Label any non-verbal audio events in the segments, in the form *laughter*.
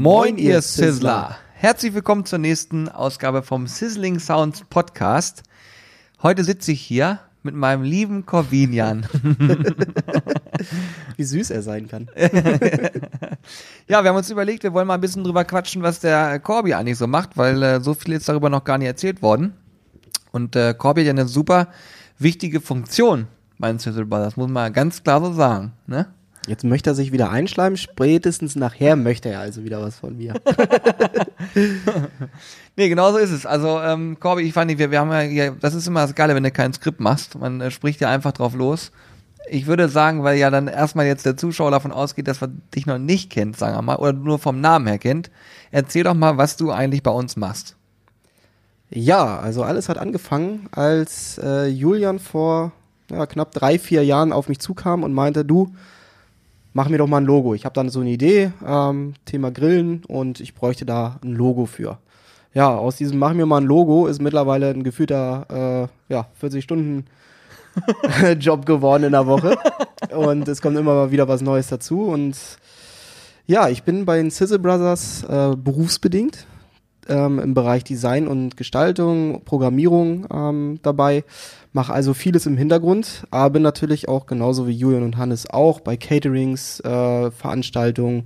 Moin, ihr Sizzler. Herzlich willkommen zur nächsten Ausgabe vom Sizzling Sounds Podcast. Heute sitze ich hier mit meinem lieben Corvinian. *laughs* Wie süß er sein kann. *laughs* ja, wir haben uns überlegt, wir wollen mal ein bisschen drüber quatschen, was der Corby eigentlich so macht, weil äh, so viel ist darüber noch gar nicht erzählt worden. Und äh, Corby hat ja eine super wichtige Funktion bei den Sizzle Brothers, muss man ganz klar so sagen. Ne? Jetzt möchte er sich wieder einschleimen, spätestens nachher möchte er also wieder was von mir. *laughs* nee, genau so ist es. Also, ähm, Corby, ich fand, wir, wir haben ja, hier, das ist immer das Geile, wenn du kein Skript machst. Man äh, spricht ja einfach drauf los. Ich würde sagen, weil ja dann erstmal jetzt der Zuschauer davon ausgeht, dass man dich noch nicht kennt, sagen wir mal, oder nur vom Namen her kennt. Erzähl doch mal, was du eigentlich bei uns machst. Ja, also alles hat angefangen, als äh, Julian vor ja, knapp drei, vier Jahren auf mich zukam und meinte, du, mach mir doch mal ein Logo. Ich habe dann so eine Idee, ähm, Thema Grillen und ich bräuchte da ein Logo für. Ja, aus diesem Mach mir mal ein Logo ist mittlerweile ein gefühlter äh, ja, 40 Stunden *laughs* Job geworden in der Woche. und es kommt immer mal wieder was Neues dazu. Und ja, ich bin bei den Sizzle Brothers äh, berufsbedingt ähm, im Bereich Design und Gestaltung, Programmierung ähm, dabei. Mache also vieles im Hintergrund, aber bin natürlich auch genauso wie Julian und Hannes auch bei Caterings, äh, Veranstaltungen,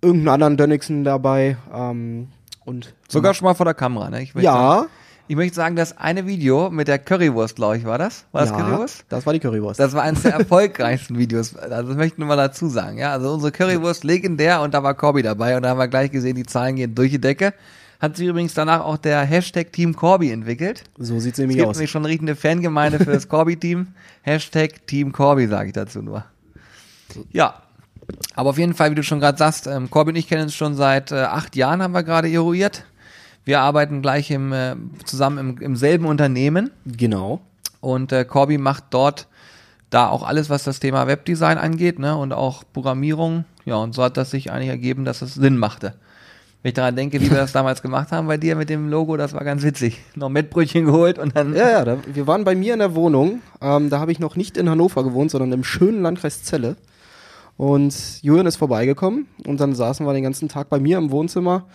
irgendeinen anderen Dönnigsen dabei. Ähm, und Sogar schon mal vor der Kamera, ne? ja. Sagen, ich möchte sagen, das eine Video mit der Currywurst, glaube ich, war das? War das ja, Currywurst? Das war die Currywurst. Das war eines der erfolgreichsten Videos. Also das möchte ich nur mal dazu sagen. Ja, also unsere Currywurst legendär und da war Corby dabei und da haben wir gleich gesehen, die Zahlen gehen durch die Decke. Hat sich übrigens danach auch der Hashtag Team Corby entwickelt. So sieht's nämlich aus. Es gibt nämlich schon eine richtige Fangemeinde für das Corby-Team. *laughs* Hashtag Team Corby, sage ich dazu nur. Ja, aber auf jeden Fall, wie du schon gerade sagst, ähm, Corby und ich kennen uns schon seit äh, acht Jahren, haben wir gerade eruiert. Wir arbeiten gleich im, äh, zusammen im, im selben Unternehmen. Genau. Und äh, Corby macht dort da auch alles, was das Thema Webdesign angeht, ne, und auch Programmierung. Ja, und so hat das sich eigentlich ergeben, dass es Sinn machte. Wenn ich daran denke, wie wir *laughs* das damals gemacht haben bei dir mit dem Logo, das war ganz witzig. Noch Mettbrötchen geholt und dann. Ja, ja, da, wir waren bei mir in der Wohnung. Ähm, da habe ich noch nicht in Hannover gewohnt, sondern im schönen Landkreis Celle. Und Julian ist vorbeigekommen und dann saßen wir den ganzen Tag bei mir im Wohnzimmer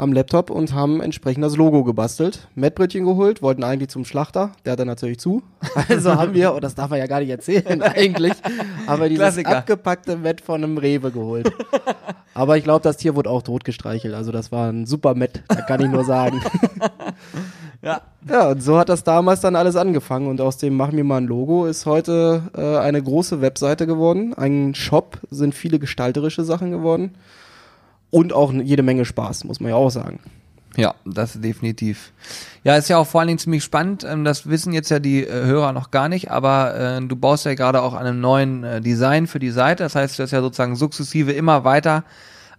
am Laptop und haben entsprechend das Logo gebastelt. Mettbrötchen geholt, wollten eigentlich zum Schlachter, der hat dann natürlich zu. *laughs* Also haben wir, und das darf man ja gar nicht erzählen *laughs* eigentlich, haben wir dieses Klassiker. abgepackte Mett von einem Rewe geholt. Aber ich glaube, das Tier wurde auch totgestreichelt. Also das war ein super Mett, da kann ich nur sagen. *laughs* Ja. Ja, und so hat das damals dann alles angefangen und aus dem Mach mir mal ein Logo ist heute äh, eine große Webseite geworden. Ein Shop sind viele gestalterische Sachen geworden und auch jede Menge Spaß, muss man ja auch sagen. Ja, das definitiv. Ja, ist ja auch vor allen Dingen ziemlich spannend. Ähm, Das wissen jetzt ja die äh, Hörer noch gar nicht, aber äh, du baust ja gerade auch an einem neuen äh, Design für die Seite. Das heißt, du hast ja sozusagen sukzessive immer weiter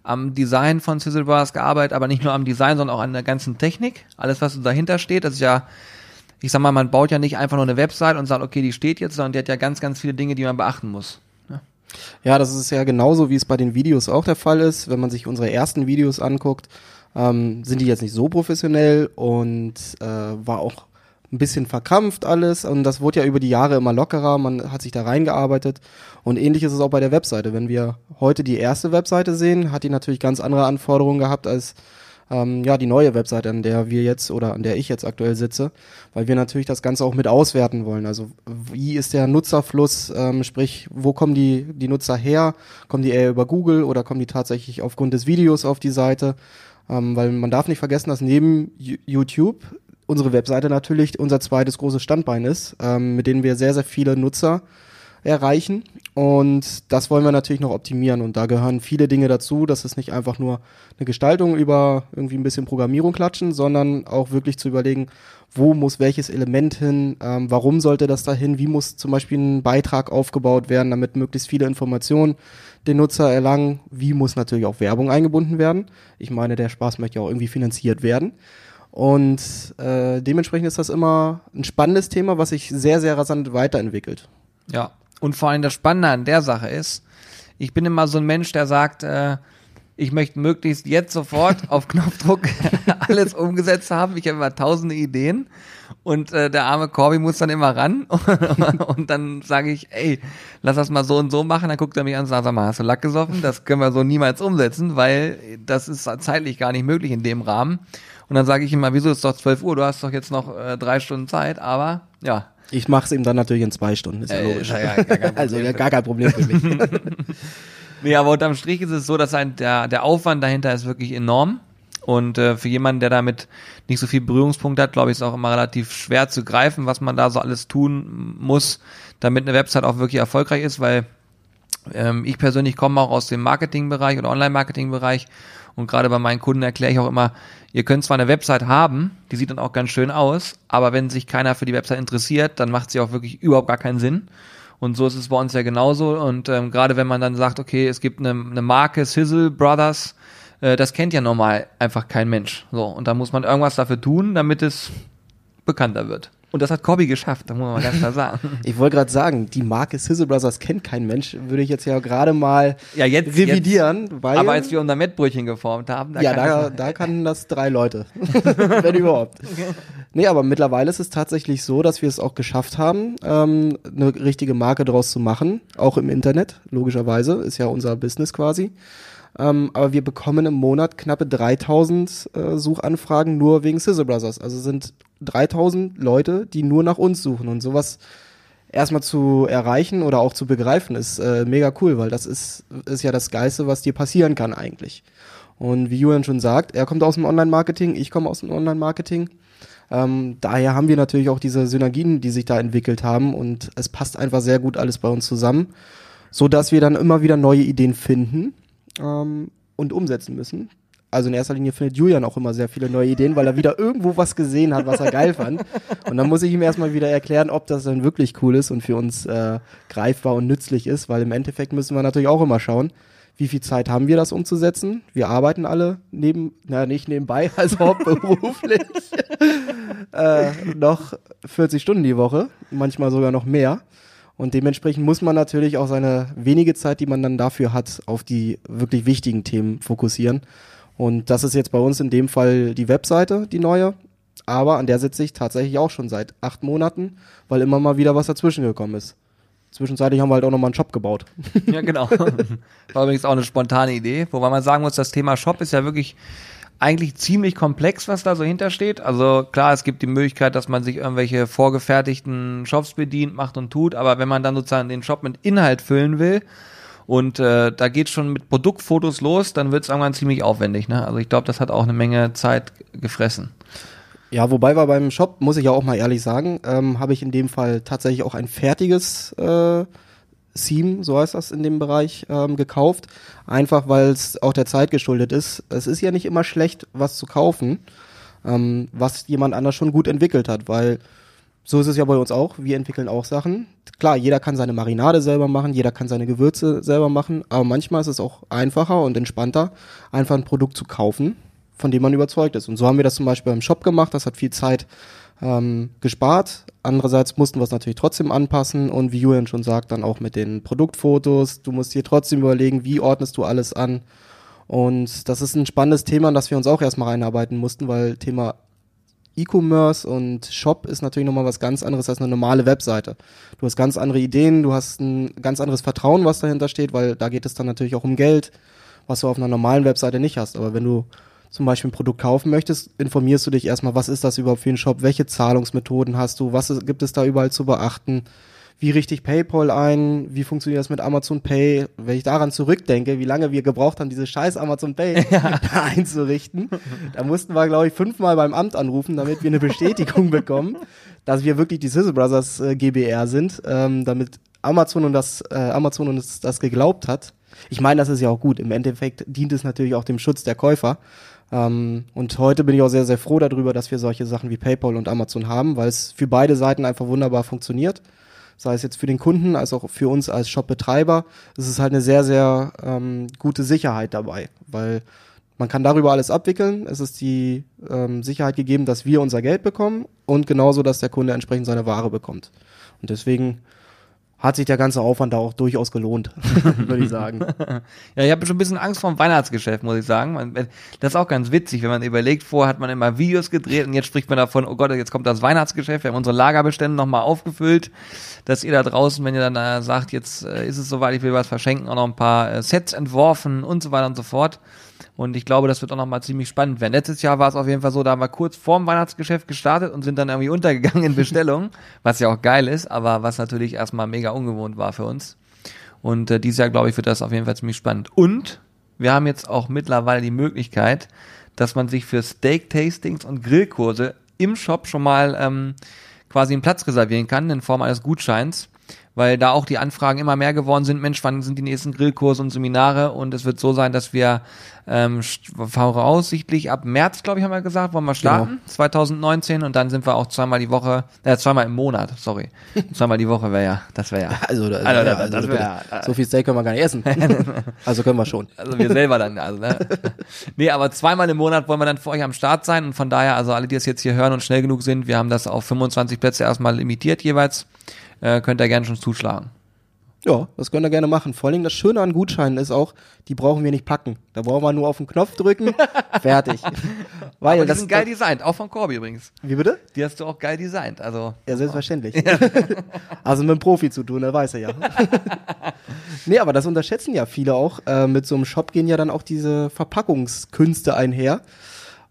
am Design von Sizzle Bars gearbeitet, aber nicht nur am Design, sondern auch an der ganzen Technik. Alles, was dahinter steht, das ist ja, ich sag mal, man baut ja nicht einfach nur eine Website und sagt, okay, die steht jetzt, sondern die hat ja ganz, ganz viele Dinge, die man beachten muss. Ja, das ist ja genauso, wie es bei den Videos auch der Fall ist. Wenn man sich unsere ersten Videos anguckt, ähm, sind die jetzt nicht so professionell und äh, war auch ein bisschen verkrampft alles und das wurde ja über die Jahre immer lockerer, man hat sich da reingearbeitet und ähnlich ist es auch bei der Webseite. Wenn wir heute die erste Webseite sehen, hat die natürlich ganz andere Anforderungen gehabt als ähm, ja die neue Webseite, an der wir jetzt oder an der ich jetzt aktuell sitze, weil wir natürlich das Ganze auch mit auswerten wollen. Also wie ist der Nutzerfluss, ähm, sprich, wo kommen die, die Nutzer her? Kommen die eher über Google oder kommen die tatsächlich aufgrund des Videos auf die Seite? Ähm, weil man darf nicht vergessen, dass neben YouTube unsere Webseite natürlich unser zweites großes Standbein ist, ähm, mit denen wir sehr, sehr viele Nutzer erreichen. Und das wollen wir natürlich noch optimieren. Und da gehören viele Dinge dazu. Das ist nicht einfach nur eine Gestaltung über irgendwie ein bisschen Programmierung klatschen, sondern auch wirklich zu überlegen, wo muss welches Element hin, ähm, warum sollte das dahin, wie muss zum Beispiel ein Beitrag aufgebaut werden, damit möglichst viele Informationen den Nutzer erlangen, wie muss natürlich auch Werbung eingebunden werden. Ich meine, der Spaß möchte ja auch irgendwie finanziert werden. Und äh, dementsprechend ist das immer ein spannendes Thema, was sich sehr, sehr rasant weiterentwickelt. Ja. Und vor allem das Spannende an der Sache ist, ich bin immer so ein Mensch, der sagt, äh, ich möchte möglichst jetzt sofort *laughs* auf Knopfdruck *laughs* alles umgesetzt haben. Ich habe immer tausende Ideen und äh, der arme Corby muss dann immer ran *laughs* und dann sage ich, ey, lass das mal so und so machen. Dann guckt er mich an und sagt, sag mal, hast du Lack gesoffen? Das können wir so niemals umsetzen, weil das ist zeitlich gar nicht möglich in dem Rahmen. Und dann sage ich immer, wieso ist doch 12 Uhr, du hast doch jetzt noch äh, drei Stunden Zeit, aber ja. Ich mache es ihm dann natürlich in zwei Stunden, ist ja Äh, logisch. ja, ja, gar *laughs* also ja, gar kein Problem für mich. *laughs* Nee, aber unterm Strich ist es so, dass ein, der, der Aufwand dahinter ist wirklich enorm. Und äh, für jemanden, der damit nicht so viel Berührungspunkte hat, glaube ich, ist auch immer relativ schwer zu greifen, was man da so alles tun muss, damit eine Website auch wirklich erfolgreich ist, weil ähm, ich persönlich komme auch aus dem Marketingbereich oder Online-Marketing-Bereich und gerade bei meinen Kunden erkläre ich auch immer, ihr könnt zwar eine Website haben, die sieht dann auch ganz schön aus, aber wenn sich keiner für die Website interessiert, dann macht sie auch wirklich überhaupt gar keinen Sinn. Und so ist es bei uns ja genauso. Und ähm, gerade wenn man dann sagt, okay, es gibt eine, eine Marke Sizzle Brothers, äh, das kennt ja normal einfach kein Mensch. So, und da muss man irgendwas dafür tun, damit es bekannter wird. Und das hat Corby geschafft, da muss man mal ganz klar sagen. *laughs* Ich wollte gerade sagen, die Marke Sizzle Brothers kennt kein Mensch, würde ich jetzt ja gerade mal Ja, jetzt- revidieren, weil Aber als wir unser Mettbrötchen geformt haben, da ja, kann da, das- da kannten das drei Leute, *laughs* wenn überhaupt. Nee, aber mittlerweile ist es tatsächlich so, dass wir es auch geschafft haben, ähm, eine richtige Marke daraus zu machen, auch im Internet, logischerweise, ist ja unser Business quasi. Ähm, aber wir bekommen im Monat knappe 3000 äh, Suchanfragen nur wegen Sizzle Brothers. Also sind 3000 Leute, die nur nach uns suchen und sowas erstmal zu erreichen oder auch zu begreifen, ist äh, mega cool, weil das ist, ist ja das Geilste, was dir passieren kann eigentlich. Und wie Julian schon sagt, er kommt aus dem Online-Marketing, ich komme aus dem Online-Marketing. Ähm, daher haben wir natürlich auch diese Synergien, die sich da entwickelt haben und es passt einfach sehr gut alles bei uns zusammen, so dass wir dann immer wieder neue Ideen finden ähm, und umsetzen müssen. Also in erster Linie findet Julian auch immer sehr viele neue Ideen, weil er wieder irgendwo was gesehen hat, was er geil fand. Und dann muss ich ihm erstmal wieder erklären, ob das dann wirklich cool ist und für uns äh, greifbar und nützlich ist, weil im Endeffekt müssen wir natürlich auch immer schauen, wie viel Zeit haben wir, das umzusetzen. Wir arbeiten alle neben, na nicht nebenbei, *laughs* also hauptberuflich, *laughs* äh, noch 40 Stunden die Woche, manchmal sogar noch mehr. Und dementsprechend muss man natürlich auch seine wenige Zeit, die man dann dafür hat, auf die wirklich wichtigen Themen fokussieren. Und das ist jetzt bei uns in dem Fall die Webseite, die neue. Aber an der sitze ich tatsächlich auch schon seit acht Monaten, weil immer mal wieder was dazwischen gekommen ist. Zwischenzeitlich haben wir halt auch nochmal einen Shop gebaut. Ja, genau. *laughs* War übrigens auch eine spontane Idee, wobei man sagen muss, das Thema Shop ist ja wirklich eigentlich ziemlich komplex, was da so hintersteht. Also klar, es gibt die Möglichkeit, dass man sich irgendwelche vorgefertigten Shops bedient, macht und tut, aber wenn man dann sozusagen den Shop mit Inhalt füllen will und äh, da geht schon mit Produktfotos los, dann wird es irgendwann ziemlich aufwendig. Ne? Also ich glaube, das hat auch eine Menge Zeit gefressen. Ja, wobei wir beim Shop, muss ich ja auch mal ehrlich sagen, ähm, habe ich in dem Fall tatsächlich auch ein fertiges äh, Theme, so heißt das in dem Bereich, ähm, gekauft. Einfach weil es auch der Zeit geschuldet ist. Es ist ja nicht immer schlecht, was zu kaufen, ähm, was jemand anders schon gut entwickelt hat, weil so ist es ja bei uns auch. Wir entwickeln auch Sachen. Klar, jeder kann seine Marinade selber machen, jeder kann seine Gewürze selber machen, aber manchmal ist es auch einfacher und entspannter, einfach ein Produkt zu kaufen, von dem man überzeugt ist. Und so haben wir das zum Beispiel im Shop gemacht. Das hat viel Zeit ähm, gespart. Andererseits mussten wir es natürlich trotzdem anpassen und wie Julian schon sagt, dann auch mit den Produktfotos. Du musst dir trotzdem überlegen, wie ordnest du alles an. Und das ist ein spannendes Thema, in das wir uns auch erstmal reinarbeiten mussten, weil Thema E-Commerce und Shop ist natürlich nochmal was ganz anderes als eine normale Webseite. Du hast ganz andere Ideen, du hast ein ganz anderes Vertrauen, was dahinter steht, weil da geht es dann natürlich auch um Geld, was du auf einer normalen Webseite nicht hast. Aber wenn du zum Beispiel ein Produkt kaufen möchtest, informierst du dich erstmal, was ist das überhaupt für ein Shop, welche Zahlungsmethoden hast du, was gibt es da überall zu beachten, wie richte ich PayPal ein, wie funktioniert das mit Amazon Pay, wenn ich daran zurückdenke, wie lange wir gebraucht haben, diese scheiß Amazon Pay *laughs* *laughs* da einzurichten, da mussten wir, glaube ich, fünfmal beim Amt anrufen, damit wir eine Bestätigung *laughs* bekommen, dass wir wirklich die Sizzle Brothers äh, GBR sind, ähm, damit Amazon und das äh, Amazon uns das geglaubt hat. Ich meine, das ist ja auch gut. Im Endeffekt dient es natürlich auch dem Schutz der Käufer. Ähm, und heute bin ich auch sehr, sehr froh darüber, dass wir solche Sachen wie PayPal und Amazon haben, weil es für beide Seiten einfach wunderbar funktioniert. Sei es jetzt für den Kunden als auch für uns als Shopbetreiber. Es ist halt eine sehr, sehr ähm, gute Sicherheit dabei, weil man kann darüber alles abwickeln. Es ist die ähm, Sicherheit gegeben, dass wir unser Geld bekommen und genauso, dass der Kunde entsprechend seine Ware bekommt. Und deswegen hat sich der ganze Aufwand da auch durchaus gelohnt, *laughs* würde ich sagen. *laughs* Ja, ich habe schon ein bisschen Angst vor dem Weihnachtsgeschäft, muss ich sagen. Das ist auch ganz witzig, wenn man überlegt, vorher hat man immer Videos gedreht und jetzt spricht man davon, oh Gott, jetzt kommt das Weihnachtsgeschäft, wir haben unsere Lagerbestände nochmal aufgefüllt, dass ihr da draußen, wenn ihr dann äh, sagt, jetzt äh, ist es soweit, ich will was verschenken, auch noch ein paar äh, Sets entworfen und so weiter und so fort. Und ich glaube, das wird auch nochmal ziemlich spannend werden. Letztes Jahr war es auf jeden Fall so, da haben wir kurz vorm Weihnachtsgeschäft gestartet und sind dann irgendwie untergegangen in Bestellungen, *laughs* was ja auch geil ist, aber was natürlich erstmal mega ungewohnt war für uns. Und äh, dieses Jahr, glaube ich, wird das auf jeden Fall ziemlich spannend. Und wir haben jetzt auch mittlerweile die Möglichkeit, dass man sich für Steak-Tastings und Grillkurse im Shop schon mal ähm, quasi einen Platz reservieren kann in Form eines Gutscheins weil da auch die Anfragen immer mehr geworden sind. Mensch, wann sind die nächsten Grillkurse und Seminare? Und es wird so sein, dass wir ähm, voraussichtlich ab März, glaube ich, haben wir gesagt, wollen wir starten, genau. 2019. Und dann sind wir auch zweimal die Woche, äh, zweimal im Monat, sorry. *laughs* zweimal die Woche wäre ja, das wäre ja. Also, das, also, das, also, das wär, ja, so viel Steak können wir gar nicht essen. *laughs* also können wir schon. Also wir selber dann, also, ne? *laughs* nee, aber zweimal im Monat wollen wir dann für euch am Start sein. Und von daher, also alle, die es jetzt hier hören und schnell genug sind, wir haben das auf 25 Plätze erstmal limitiert jeweils äh, könnt ihr gerne schon zuschlagen. Ja, das könnt ihr gerne machen. Vor allem das Schöne an Gutscheinen ist auch, die brauchen wir nicht packen. Da brauchen wir nur auf den Knopf drücken, *laughs* fertig. *laughs* Weil Aber die das sind geil designt, auch von Corby übrigens. Wie bitte? Die hast du auch geil designt, also. Ja, selbstverständlich. Ja. *laughs* also mit einem Profi zu tun, der weiß er ja. nee, aber das unterschätzen ja viele auch. Äh, mit so einem Shop gehen ja dann auch diese Verpackungskünste einher.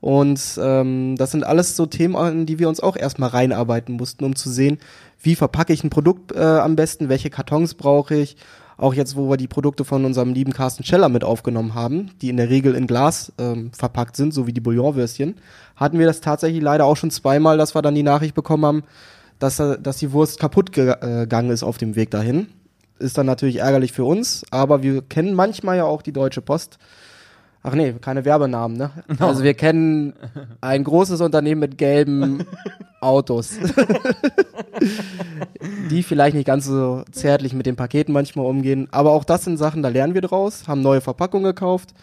Und ähm, das sind alles so Themen, an die wir uns auch erstmal reinarbeiten mussten, um zu sehen, wie verpacke ich ein Produkt äh, am besten, welche Kartons brauche ich. Auch jetzt, wo wir die Produkte von unserem lieben Carsten Scheller mit aufgenommen haben, die in der Regel in Glas ähm, verpackt sind, so wie die Bouillonwürstchen, hatten wir das tatsächlich leider auch schon zweimal, dass wir dann die Nachricht bekommen haben, dass, dass die Wurst kaputt gegangen ist auf dem Weg dahin. Ist dann natürlich ärgerlich für uns, aber wir kennen manchmal ja auch die Deutsche Post Ach nee, keine Werbenamen, ne? *laughs* No. Also wir kennen ein großes Unternehmen mit gelben *laughs* Autos. *laughs* die vielleicht nicht ganz so zärtlich mit den Paketen manchmal umgehen. Aber auch das sind Sachen, da lernen wir draus, haben neue Verpackungen gekauft.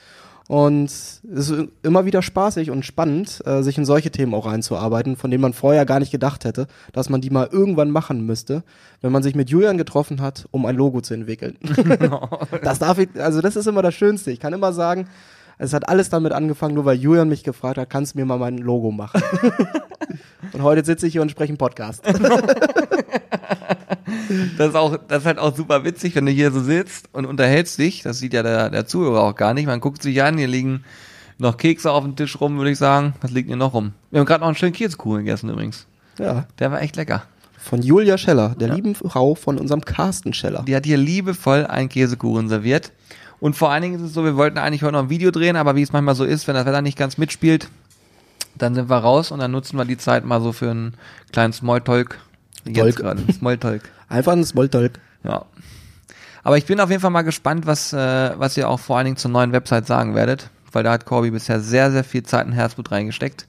Und es ist immer wieder spaßig und spannend, äh, sich in solche Themen auch einzuarbeiten, von denen man vorher gar nicht gedacht hätte, dass man die mal irgendwann machen müsste, wenn man sich mit Julian getroffen hat, um ein Logo zu entwickeln. das darf ich, also das ist immer das Schönste. Ich kann immer sagen, es hat alles damit angefangen, nur weil Julian mich gefragt hat, kannst du mir mal mein Logo machen? *laughs* und heute sitze ich hier und spreche einen Podcast. *laughs* das ist auch, das ist halt auch super witzig, wenn du hier so sitzt und unterhältst dich. Das sieht ja der, der Zuhörer auch gar nicht. Man guckt sich an, hier liegen noch Kekse auf dem Tisch rum, würde ich sagen. Was liegt hier noch rum? Wir haben gerade noch einen schönen Käsekuchen gegessen übrigens. Ja. Der war echt lecker. Von Julia Scheller, der ja. lieben Frau von unserem Carsten Scheller. Die hat hier liebevoll einen Käsekuchen serviert. Und vor allen Dingen ist es so, wir wollten eigentlich heute noch ein Video drehen, aber wie es manchmal so ist, wenn das Wetter nicht ganz mitspielt, dann sind wir raus und dann nutzen wir die Zeit mal so für einen kleinen Smalltalk. Jetzt gerade. Smalltalk. *laughs* Einfach ein Smalltalk. Ja. Aber ich bin auf jeden Fall mal gespannt, was, äh, was ihr auch vor allen Dingen zur neuen Website sagen werdet, weil da hat Corby bisher sehr, sehr viel Zeit und Herzblut reingesteckt.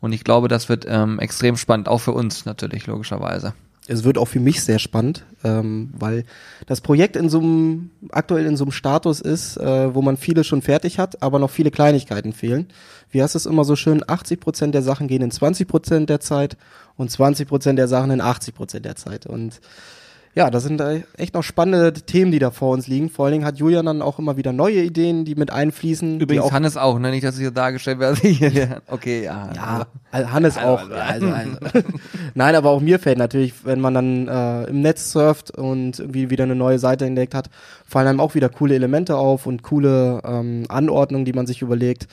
Und ich glaube, das wird ähm, extrem spannend, auch für uns natürlich, logischerweise es wird auch für mich sehr spannend, ähm, weil das Projekt in so einem, aktuell in so einem Status ist, äh, wo man viele schon fertig hat, aber noch viele Kleinigkeiten fehlen. Wie heißt es immer so schön, 80 Prozent der Sachen gehen in 20 Prozent der Zeit und 20 Prozent der Sachen in 80 Prozent der Zeit. Und ja, das sind echt noch spannende Themen, die da vor uns liegen. Vor allen Dingen hat Julian dann auch immer wieder neue Ideen, die mit einfließen. Übrigens auch Hannes auch, ne? Nicht, dass ich hier dargestellt werde. *laughs* okay, ja. Ja, also Hannes auch. Also, also. *laughs* Nein, aber auch mir fällt natürlich, wenn man dann äh, im Netz surft und irgendwie wieder eine neue Seite entdeckt hat, fallen einem auch wieder coole Elemente auf und coole ähm, Anordnungen, die man sich überlegt.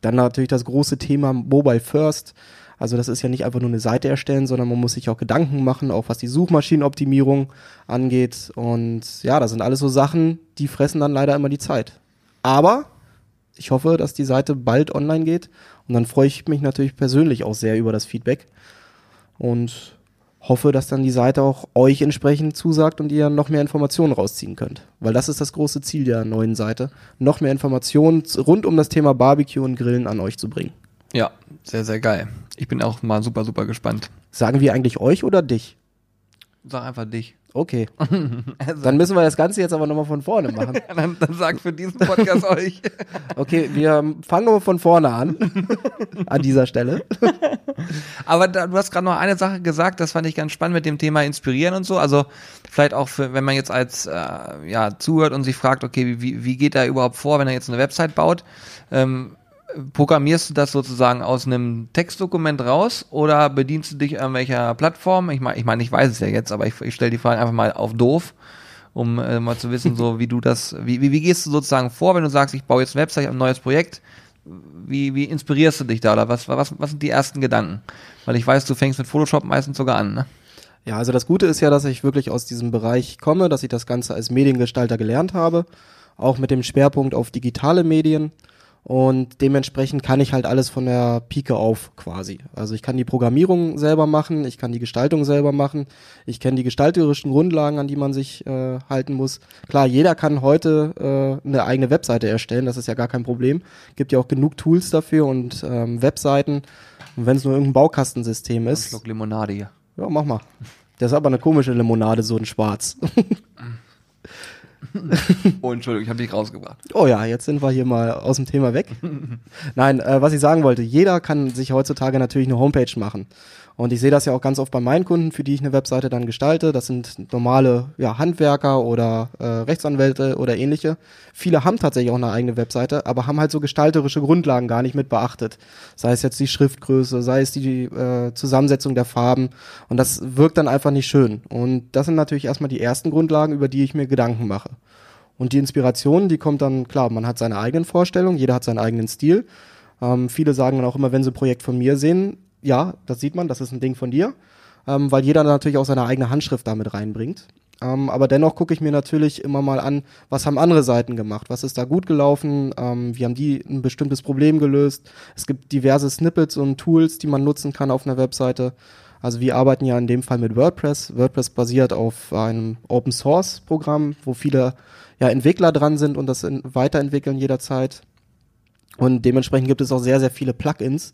Dann natürlich das große Thema Mobile First also das ist ja nicht einfach nur eine Seite erstellen, sondern man muss sich auch Gedanken machen, auch was die Suchmaschinenoptimierung angeht. Und ja, das sind alles so Sachen, die fressen dann leider immer die Zeit. Aber ich hoffe, dass die Seite bald online geht. Und dann freue ich mich natürlich persönlich auch sehr über das Feedback. Und hoffe, dass dann die Seite auch euch entsprechend zusagt und ihr noch mehr Informationen rausziehen könnt. Weil das ist das große Ziel der neuen Seite, noch mehr Informationen rund um das Thema Barbecue und Grillen an euch zu bringen. Ja, sehr, sehr geil. Ich bin auch mal super, super gespannt. Sagen wir eigentlich euch oder dich? Sag einfach dich. Okay. *laughs* Dann müssen wir das Ganze jetzt aber nochmal von vorne machen. *laughs* dann, dann sag für diesen Podcast euch. *laughs* Okay, wir fangen nochmal von vorne an. an dieser Stelle. Aber da, du hast gerade noch eine Sache gesagt, das fand ich ganz spannend mit dem Thema Inspirieren und so. Also vielleicht auch, für, wenn man jetzt als äh, ja zuhört und sich fragt, okay, wie, wie geht er überhaupt vor, wenn er jetzt eine Website baut? Ähm, programmierst du das sozusagen aus einem Textdokument raus oder bedienst du dich irgendwelcher Plattform? Ich meine, ich, mein, ich weiß es ja jetzt, aber ich, ich stelle die Frage einfach mal auf doof, um äh, mal zu wissen, so wie du das, wie, wie, wie gehst du sozusagen vor, wenn du sagst, ich baue jetzt eine Website, ein neues Projekt? Wie, wie inspirierst du dich da oder was, was, was sind die ersten Gedanken? Weil ich weiß, du fängst mit Photoshop meistens sogar an, ne? Ja, also das Gute ist ja, dass ich wirklich aus diesem Bereich komme, dass ich das Ganze als Mediengestalter gelernt habe, auch mit dem Schwerpunkt auf digitale Medien. Und dementsprechend kann ich halt alles von der Pike auf quasi. Also ich kann die Programmierung selber machen, ich kann die Gestaltung selber machen, ich kenne die gestalterischen Grundlagen, an die man sich äh, halten muss. Klar, jeder kann heute äh, eine eigene Webseite erstellen, das ist ja gar kein Problem. Gibt ja auch genug Tools dafür und ähm, Webseiten. Und wenn es nur irgendein Baukastensystem ist. Schluck Limonade hier. Ja, mach mal. Das ist aber eine komische Limonade, so ein Schwarz. *laughs* oh, Entschuldigung, ich habe dich rausgebracht. Oh ja, jetzt sind wir hier mal aus dem Thema weg. Nein, äh, was ich sagen wollte, jeder kann sich heutzutage natürlich eine Homepage machen. Und ich sehe das ja auch ganz oft bei meinen Kunden, für die ich eine Webseite dann gestalte. Das sind normale ja, Handwerker oder äh, Rechtsanwälte oder ähnliche. Viele haben tatsächlich auch eine eigene Webseite, aber haben halt so gestalterische Grundlagen gar nicht mit beachtet. Sei es jetzt die Schriftgröße, sei es die äh, Zusammensetzung der Farben. Und das wirkt dann einfach nicht schön. Und das sind natürlich erstmal die ersten Grundlagen, über die ich mir Gedanken mache. Und die Inspiration, die kommt dann, klar, man hat seine eigenen Vorstellungen, jeder hat seinen eigenen Stil. Ähm, viele sagen dann auch immer, wenn sie ein Projekt von mir sehen, ja, das sieht man, das ist ein Ding von dir, ähm, weil jeder natürlich auch seine eigene Handschrift damit reinbringt. Ähm, aber dennoch gucke ich mir natürlich immer mal an, was haben andere Seiten gemacht, was ist da gut gelaufen, ähm, wie haben die ein bestimmtes Problem gelöst. Es gibt diverse Snippets und Tools, die man nutzen kann auf einer Webseite. Also wir arbeiten ja in dem Fall mit WordPress. WordPress basiert auf einem Open Source Programm, wo viele ja, Entwickler dran sind und das in, weiterentwickeln jederzeit. Und dementsprechend gibt es auch sehr, sehr viele Plugins,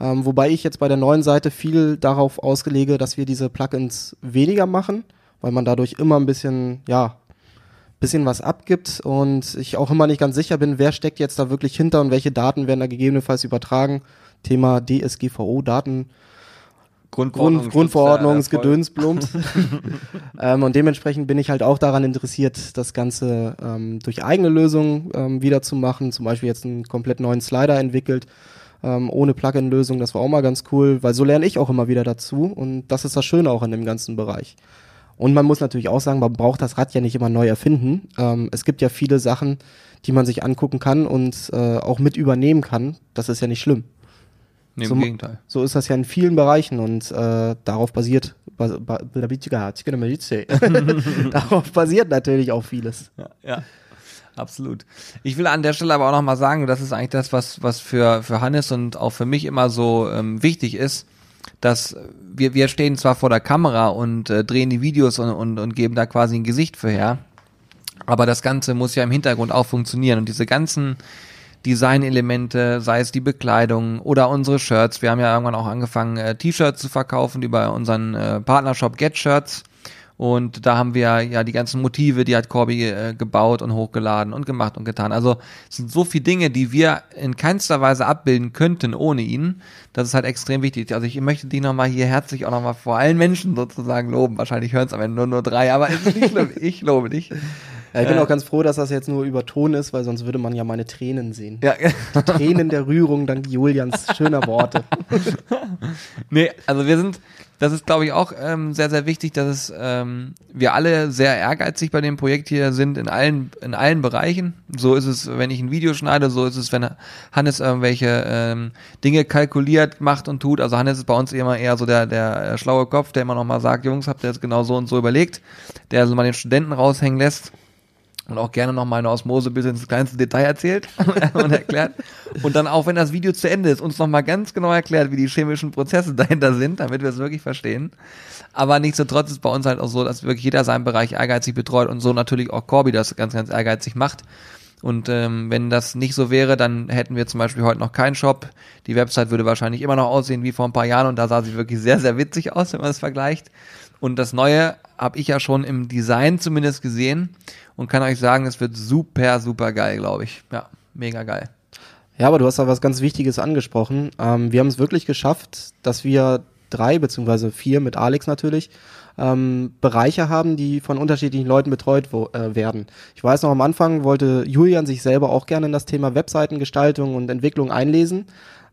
ähm, wobei ich jetzt bei der neuen Seite viel darauf ausgelege, dass wir diese Plugins weniger machen, weil man dadurch immer ein bisschen, ja, bisschen was abgibt und ich auch immer nicht ganz sicher bin, wer steckt jetzt da wirklich hinter und welche Daten werden da gegebenenfalls übertragen. Thema DSGVO, Daten. Grundverordnung, Grundverordnungsgedönsblumpt. *laughs* ähm, und dementsprechend bin ich halt auch daran interessiert, das Ganze ähm, durch eigene Lösungen ähm, wieder zu machen. Zum Beispiel jetzt einen komplett neuen Slider entwickelt, ähm, ohne Plugin-Lösung. Das war auch mal ganz cool, weil so lerne ich auch immer wieder dazu und das ist das Schöne auch in dem ganzen Bereich. Und man muss natürlich auch sagen, man braucht das Rad ja nicht immer neu erfinden. Ähm, es gibt ja viele Sachen, die man sich angucken kann und äh, auch mit übernehmen kann. Das ist ja nicht schlimm. Nee, so, Im Gegenteil. So ist das ja in vielen Bereichen und äh, darauf basiert bas, bas, *laughs* darauf basiert natürlich auch vieles. Ja, ja. Absolut. Ich will an der Stelle aber auch nochmal sagen, das ist eigentlich das, was, was für, für Hannes und auch für mich immer so ähm, wichtig ist, dass wir, wir stehen zwar vor der Kamera und äh, drehen die Videos und, und, und geben da quasi ein Gesicht für her, aber das Ganze muss ja im Hintergrund auch funktionieren und diese ganzen Designelemente, sei es die Bekleidung oder unsere Shirts. Wir haben ja irgendwann auch angefangen, äh, T-Shirts zu verkaufen über unseren äh, Partnershop Get Shirts. Und da haben wir ja die ganzen Motive, die hat Corby äh, gebaut und hochgeladen und gemacht und getan. Also es sind so viele Dinge, die wir in keinster Weise abbilden könnten ohne ihn. Das ist halt extrem wichtig. Also ich möchte dich nochmal hier herzlich auch nochmal vor allen Menschen sozusagen loben. Wahrscheinlich hören es am Ende nur, nur drei, aber ist nicht schlimm. *laughs* ich lobe dich. Ja, ich bin äh, auch ganz froh, dass das jetzt nur über Ton ist, weil sonst würde man ja meine Tränen sehen. Ja. Die Tränen der Rührung dank Julians schöner Worte. *laughs* nee, also wir sind, das ist glaube ich auch ähm, sehr, sehr wichtig, dass es, ähm, wir alle sehr ehrgeizig bei dem Projekt hier sind in allen, in allen Bereichen. So ist es, wenn ich ein Video schneide, so ist es, wenn Hannes irgendwelche ähm, Dinge kalkuliert, macht und tut. Also Hannes ist bei uns immer eher so der, der schlaue Kopf, der immer noch mal sagt, Jungs, habt ihr jetzt genau so und so überlegt, der so mal den Studenten raushängen lässt und auch gerne noch mal eine Osmose bis ins kleinste Detail erzählt *laughs* und erklärt. Und dann auch, wenn das Video zu Ende ist, uns noch mal ganz genau erklärt, wie die chemischen Prozesse *laughs* dahinter sind, damit wir es wirklich verstehen. Aber nichtsdestotrotz ist bei uns halt auch so, dass wirklich jeder seinen Bereich ehrgeizig betreut und so natürlich auch Corby das ganz, ganz ehrgeizig macht. Und ähm, wenn das nicht so wäre, dann hätten wir zum Beispiel heute noch keinen Shop. Die Website würde wahrscheinlich immer noch aussehen wie vor ein paar Jahren und da sah sie wirklich sehr, sehr witzig aus, wenn man es vergleicht. Und das Neue habe ich ja schon im Design zumindest gesehen und kann euch sagen, es wird super, super geil, glaube ich. Ja, mega geil. Ja, aber du hast da was ganz Wichtiges angesprochen. Ähm, wir haben es wirklich geschafft, dass wir drei beziehungsweise vier mit Alex natürlich ähm, Bereiche haben, die von unterschiedlichen Leuten betreut wo, äh, werden. Ich weiß noch, am Anfang wollte Julian sich selber auch gerne in das Thema Webseitengestaltung und Entwicklung einlesen.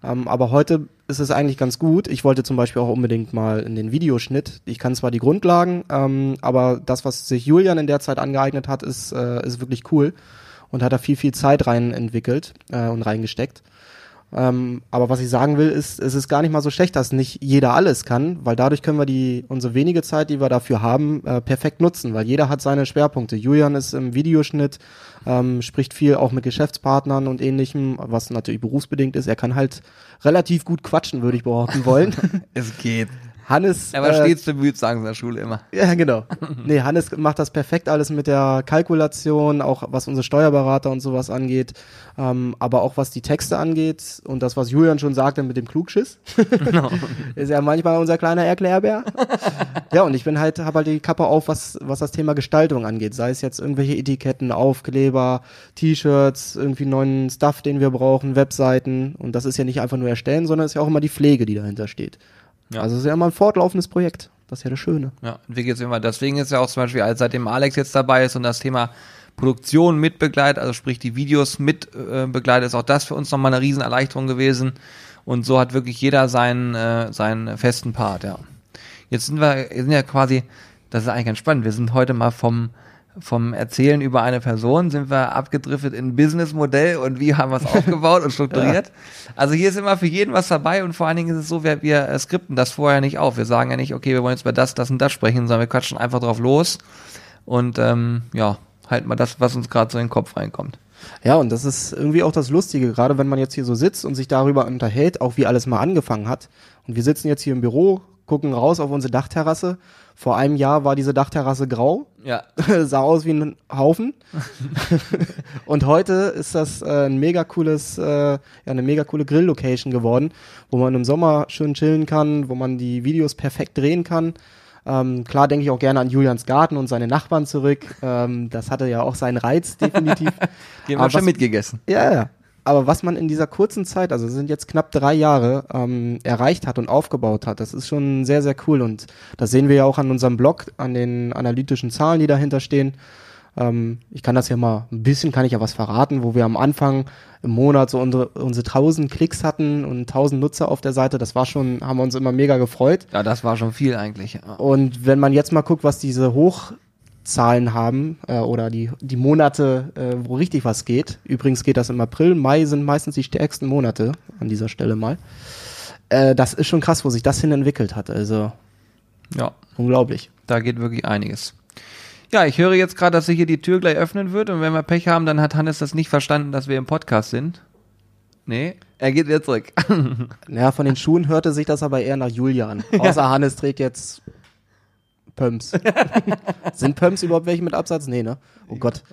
Ähm, aber heute ist es eigentlich ganz gut. Ich wollte zum Beispiel auch unbedingt mal in den Videoschnitt. Ich kann zwar die Grundlagen, ähm, aber das, was sich Julian in der Zeit angeeignet hat, ist, äh, ist wirklich cool und hat da viel, viel Zeit rein entwickelt äh, und reingesteckt. Ähm, aber was ich sagen will, ist, es ist gar nicht mal so schlecht, dass nicht jeder alles kann, weil dadurch können wir die unsere wenige Zeit, die wir dafür haben, äh, perfekt nutzen, weil jeder hat seine Schwerpunkte. Julian ist im Videoschnitt, ähm, spricht viel auch mit Geschäftspartnern und ähnlichem, was natürlich berufsbedingt ist. Er kann halt relativ gut quatschen, würde ich behaupten wollen. *laughs* es geht. Hannes. Er war äh, stets bemüht, sagen sie in der Schule immer. Ja, genau. *laughs* nee, Hannes macht das perfekt alles mit der Kalkulation, auch was unsere Steuerberater und sowas angeht, ähm, aber auch was die Texte angeht und das, was Julian schon sagte mit dem Klugschiss. Genau. *laughs* ist ja manchmal unser kleiner Erklärbär. *laughs* ja, und ich bin halt, habe halt die Kappe auf, was, was das Thema Gestaltung angeht. Sei es jetzt irgendwelche Etiketten, Aufkleber, T-Shirts, irgendwie neuen Stuff, den wir brauchen, Webseiten. Und das ist ja nicht einfach nur erstellen, sondern es ist ja auch immer die Pflege, die dahinter steht. Ja. Also es ist ja immer ein fortlaufendes Projekt. Das ist ja das Schöne. Ja, entwickelt sich immer. Deswegen ist ja auch zum Beispiel, als seitdem Alex jetzt dabei ist und das Thema Produktion mit begleitet, also sprich die Videos mit äh, begleitet, ist auch das für uns nochmal eine Riesenerleichterung gewesen. Und so hat wirklich jeder seinen, äh, seinen festen Part, ja. Jetzt sind wir, sind ja quasi, das ist eigentlich ganz spannend, wir sind heute mal vom, vom Erzählen über eine Person sind wir abgedriftet in Businessmodell und wie haben wir es aufgebaut und *laughs* strukturiert. Ja. Also hier ist immer für jeden was dabei und vor allen Dingen ist es so, wir, wir äh, skripten das vorher nicht auf. Wir sagen ja nicht, okay, wir wollen jetzt über das, das und das sprechen, sondern wir quatschen einfach drauf los und ähm, ja, halten mal das, was uns gerade so in den Kopf reinkommt. Ja, und das ist irgendwie auch das Lustige, gerade wenn man jetzt hier so sitzt und sich darüber unterhält, auch wie alles mal angefangen hat. Und wir sitzen jetzt hier im Büro, gucken raus auf unsere Dachterrasse. Vor einem Jahr war diese Dachterrasse grau. Ja. *laughs* Sah aus wie ein Haufen. *laughs* und heute ist das äh, ein mega cooles, äh, ja, eine mega coole Grill-Location geworden, wo man im Sommer schön chillen kann, wo man die Videos perfekt drehen kann. Ähm, klar denke ich auch gerne an Julians Garten und seine Nachbarn zurück. Ähm, das hatte ja auch seinen Reiz, definitiv. *laughs* Die haben wir schon mitgegessen. Ja, ja aber was man in dieser kurzen Zeit, also es sind jetzt knapp drei Jahre, ähm, erreicht hat und aufgebaut hat, das ist schon sehr, sehr cool. Und das sehen wir ja auch an unserem Blog, an den analytischen Zahlen, die dahinter stehen. Ähm, ich kann das ja mal, ein bisschen kann ich ja was verraten, wo wir am Anfang im Monat so unsere, unsere 1000 Klicks hatten und 1000 Nutzer auf der Seite. Das war schon, haben wir uns immer mega gefreut. Ja, das war schon viel eigentlich. Ja. Und wenn man jetzt mal guckt, was diese hoch Zahlen haben äh, oder die, die Monate, äh, wo richtig was geht. Übrigens geht das im April, Mai sind meistens die stärksten Monate an dieser Stelle mal. Äh, das ist schon krass, wo sich das hin entwickelt hat. Also ja, unglaublich. Da geht wirklich einiges. Ja, ich höre jetzt gerade, dass sich hier die Tür gleich öffnen wird und wenn wir Pech haben, dann hat Hannes das nicht verstanden, dass wir im Podcast sind. Nee, er geht wieder zurück. *laughs* Ja, von den Schuhen hörte sich das aber eher nach Julian. *laughs* Außer ja. Hannes trägt jetzt Pumps. *laughs* Sind Pumps überhaupt welche mit Absatz? Nee, ne? Oh Gott.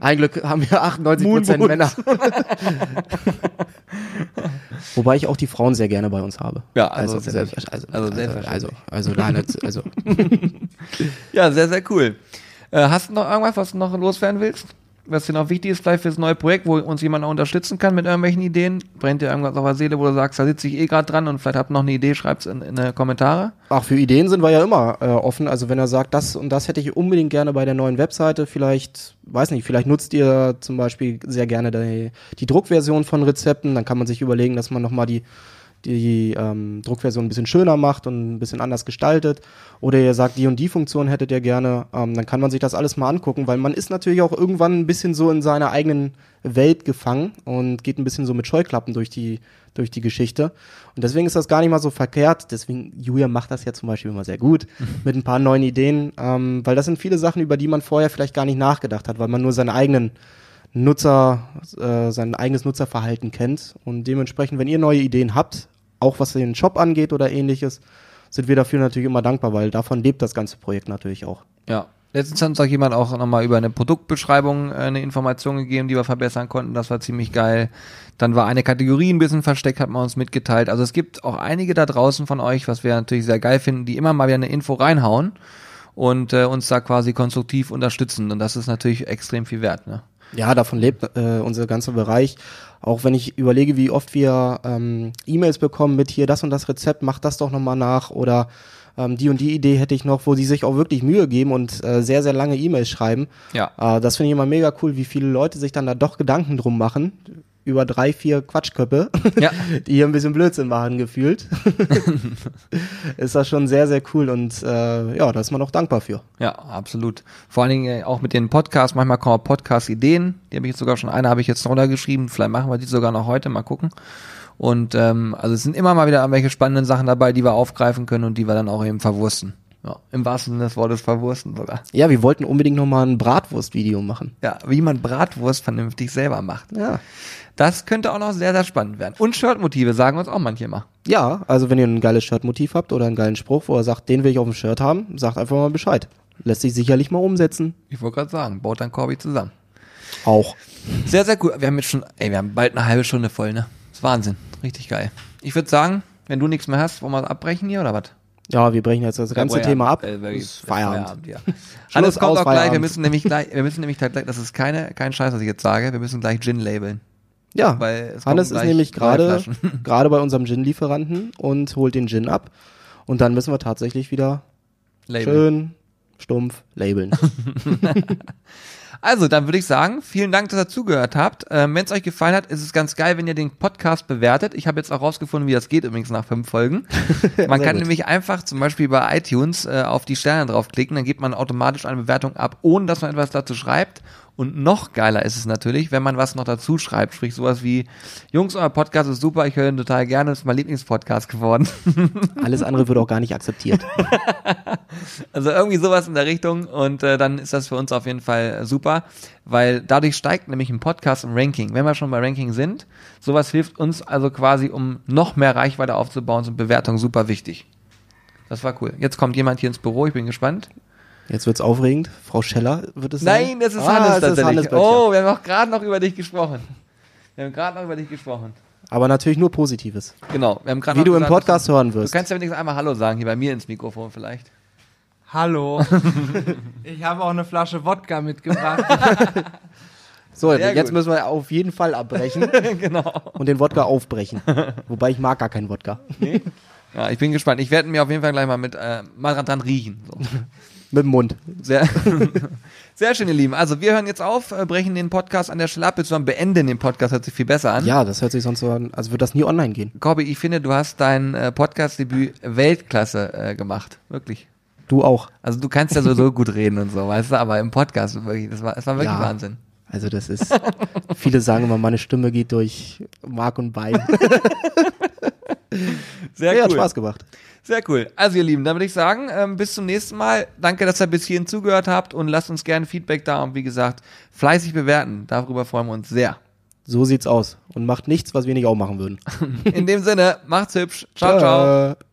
Ein Glück haben wir 98 Prozent Männer. Wobei ich auch die Frauen sehr gerne bei uns habe. Ja, also, also, sehr, also, also, also, also, also, also. *laughs* ja, sehr, sehr cool. Äh, hast du noch irgendwas, was du noch loswerden willst? Was dir noch wichtig ist, vielleicht fürs neue Projekt, wo uns jemand noch unterstützen kann mit irgendwelchen Ideen? Brennt dir irgendwas auf der Seele, wo du sagst, da sitze ich eh gerade dran und vielleicht habt noch eine Idee, schreibt's in, in die Kommentare. Ach, für Ideen sind wir ja immer äh, offen. Also wenn er sagt, das und das hätte ich unbedingt gerne bei der neuen Webseite, vielleicht, weiß nicht, vielleicht nutzt ihr zum Beispiel sehr gerne die, die Druckversion von Rezepten, dann kann man sich überlegen, dass man nochmal die die ähm, Druckversion ein bisschen schöner macht und ein bisschen anders gestaltet. Oder ihr sagt, die und die Funktion hättet ihr gerne, ähm, dann kann man sich das alles mal angucken, weil man ist natürlich auch irgendwann ein bisschen so in seiner eigenen Welt gefangen und geht ein bisschen so mit Scheuklappen durch die, durch die Geschichte. Und deswegen ist das gar nicht mal so verkehrt. Deswegen, Julia macht das ja zum Beispiel immer sehr gut *laughs* mit ein paar neuen Ideen, ähm, weil das sind viele Sachen, über die man vorher vielleicht gar nicht nachgedacht hat, weil man nur seine eigenen Nutzer, äh, sein eigenes Nutzerverhalten kennt. Und dementsprechend, wenn ihr neue Ideen habt, auch was den Shop angeht oder ähnliches, sind wir dafür natürlich immer dankbar, weil davon lebt das ganze Projekt natürlich auch. Ja, Letztens hat uns auch jemand auch nochmal über eine Produktbeschreibung äh, eine Information gegeben, die wir verbessern konnten. Das war ziemlich geil. Dann war eine Kategorie ein bisschen versteckt, hat man uns mitgeteilt. Also es gibt auch einige da draußen von euch, was wir natürlich sehr geil finden, die immer mal wieder eine Info reinhauen und äh, uns da quasi konstruktiv unterstützen. Und das ist natürlich extrem viel wert. Ne? Ja, davon lebt äh, unser ganzer Bereich. Auch wenn ich überlege, wie oft wir ähm, E-Mails bekommen mit hier das und das Rezept, mach das doch nochmal nach oder ähm, die und die Idee hätte ich noch, wo die sich auch wirklich Mühe geben und äh, sehr, sehr lange E-Mails schreiben. Ja. Äh, das finde ich immer mega cool, wie viele Leute sich dann da doch Gedanken drum machen. Über drei, vier Quatschköppe, *laughs* Ja. die hier ein bisschen Blödsinn machen, gefühlt. *laughs* ist das schon sehr, sehr cool und äh, ja, da ist man auch dankbar für. Ja, absolut. Vor allen Dingen äh, auch mit den Podcasts. Manchmal kommen auch Podcast-Ideen. Die habe ich jetzt sogar schon, eine habe ich jetzt runtergeschrieben. Vielleicht machen wir die sogar noch heute. Mal gucken. Und ähm, also es sind immer mal wieder irgendwelche spannenden Sachen dabei, die wir aufgreifen können und die wir dann auch eben verwursten. Ja, Im wahrsten Sinne des Wortes verwursten sogar. Ja, wir wollten unbedingt nochmal ein Bratwurst-Video machen. Ja, wie man Bratwurst vernünftig selber macht. Ja. Das könnte auch noch sehr, sehr spannend werden. Und Shirtmotive sagen uns auch manche immer. Ja, also wenn ihr ein geiles Shirtmotiv habt oder einen geilen Spruch, wo er sagt, den will ich auf dem Shirt haben, sagt einfach mal Bescheid. Lässt sich sicherlich mal umsetzen. Ich wollte gerade sagen, baut dann Corby zusammen. Auch. Sehr, sehr gut. Wir haben jetzt schon, ey, wir haben bald eine halbe Stunde voll, ne? Das ist Wahnsinn. Richtig geil. Ich würde sagen, wenn du nichts mehr hast, wollen wir abbrechen hier oder was? Ja, wir brechen jetzt das ganze Thema ab. Äh, ist Feierabend. Feierabend ja. *laughs* Alles kommt auch gleich. Wir müssen nämlich gleich, wir müssen nämlich gleich, das ist keine, kein Scheiß, was ich jetzt sage. Wir müssen gleich Gin labeln. Ja, Weil es Hannes ist nämlich gerade *laughs* gerade bei unserem Gin-Lieferanten und holt den Gin ab. Und dann müssen wir tatsächlich wieder Labeln. schön stumpf labeln. *laughs* Also, dann würde ich sagen, vielen Dank, dass ihr zugehört habt. Ähm, wenn es euch gefallen hat, ist es ganz geil, wenn ihr den Podcast bewertet. Ich habe jetzt auch rausgefunden, wie das geht übrigens nach fünf Folgen. *laughs* Man kann gut. nämlich einfach zum Beispiel bei iTunes äh, auf die Sterne draufklicken, dann gibt man automatisch eine Bewertung ab, ohne dass man etwas dazu schreibt. Und noch geiler ist es natürlich, wenn man was noch dazu schreibt, sprich sowas wie, Jungs, euer Podcast ist super, ich höre ihn total gerne, ist mein Lieblingspodcast geworden. *laughs* Alles andere wird auch gar nicht akzeptiert. *laughs* Also irgendwie sowas in der Richtung und äh, dann ist das für uns auf jeden Fall äh, super, weil dadurch steigt nämlich ein Podcast im Ranking. Wenn wir schon bei Ranking sind, sowas hilft uns also quasi, um noch mehr Reichweite aufzubauen, sind Bewertungen super wichtig. Das war cool. Jetzt kommt jemand hier ins Büro, ich bin gespannt. Jetzt wird's aufregend. Frau Scheller wird es sein. Nein, das ist Ah, Hannes es ist. Hannes oh, wir haben auch gerade noch über dich gesprochen. Wir haben gerade noch über dich gesprochen. Aber natürlich nur Positives. Genau, wir haben gerade Wie noch du im gesagt, Podcast hören dass Du, du wirst. kannst ja wenigstens einmal Hallo sagen, hier bei mir ins Mikrofon vielleicht. Hallo. *laughs* ich habe auch eine Flasche Wodka mitgebracht. *laughs* So, Sehr jetzt gut. müssen wir auf jeden Fall abbrechen *laughs* genau. und den Wodka aufbrechen. Wobei ich mag gar keinen Wodka. Ja, ich bin gespannt. Ich werde mir auf jeden Fall gleich mal mit äh, mal dran- dran riechen. So. Mit dem Mund. Sehr, *laughs* sehr schön, ihr Lieben. Also wir hören jetzt auf, äh, brechen den Podcast an der Stelle ab, beziehungsweise beenden den Podcast, hört sich viel besser an. Ja, das hört sich sonst so an, als würde das nie online gehen. Corby, ich finde, du hast dein äh, Podcast-Debüt Weltklasse äh, gemacht. Wirklich. Du auch. Also du kannst ja sowieso *laughs* gut reden und so, weißt du, aber im Podcast wirklich, das war, das war wirklich Ja. Wahnsinn. Also das ist, viele sagen immer, meine Stimme geht durch Mark und Bein. *laughs* Sehr hat cool. Spaß gemacht. Sehr cool. Also ihr Lieben, dann würde ich sagen, ähm, bis zum nächsten Mal. Danke, dass ihr bis hierhin zugehört habt und lasst uns gerne Feedback da und wie gesagt, fleißig bewerten. Darüber freuen wir uns sehr. So sieht's aus. Und macht nichts, was wir nicht auch machen würden. *laughs* In dem Sinne, macht's hübsch. ciao. ciao. Tschö.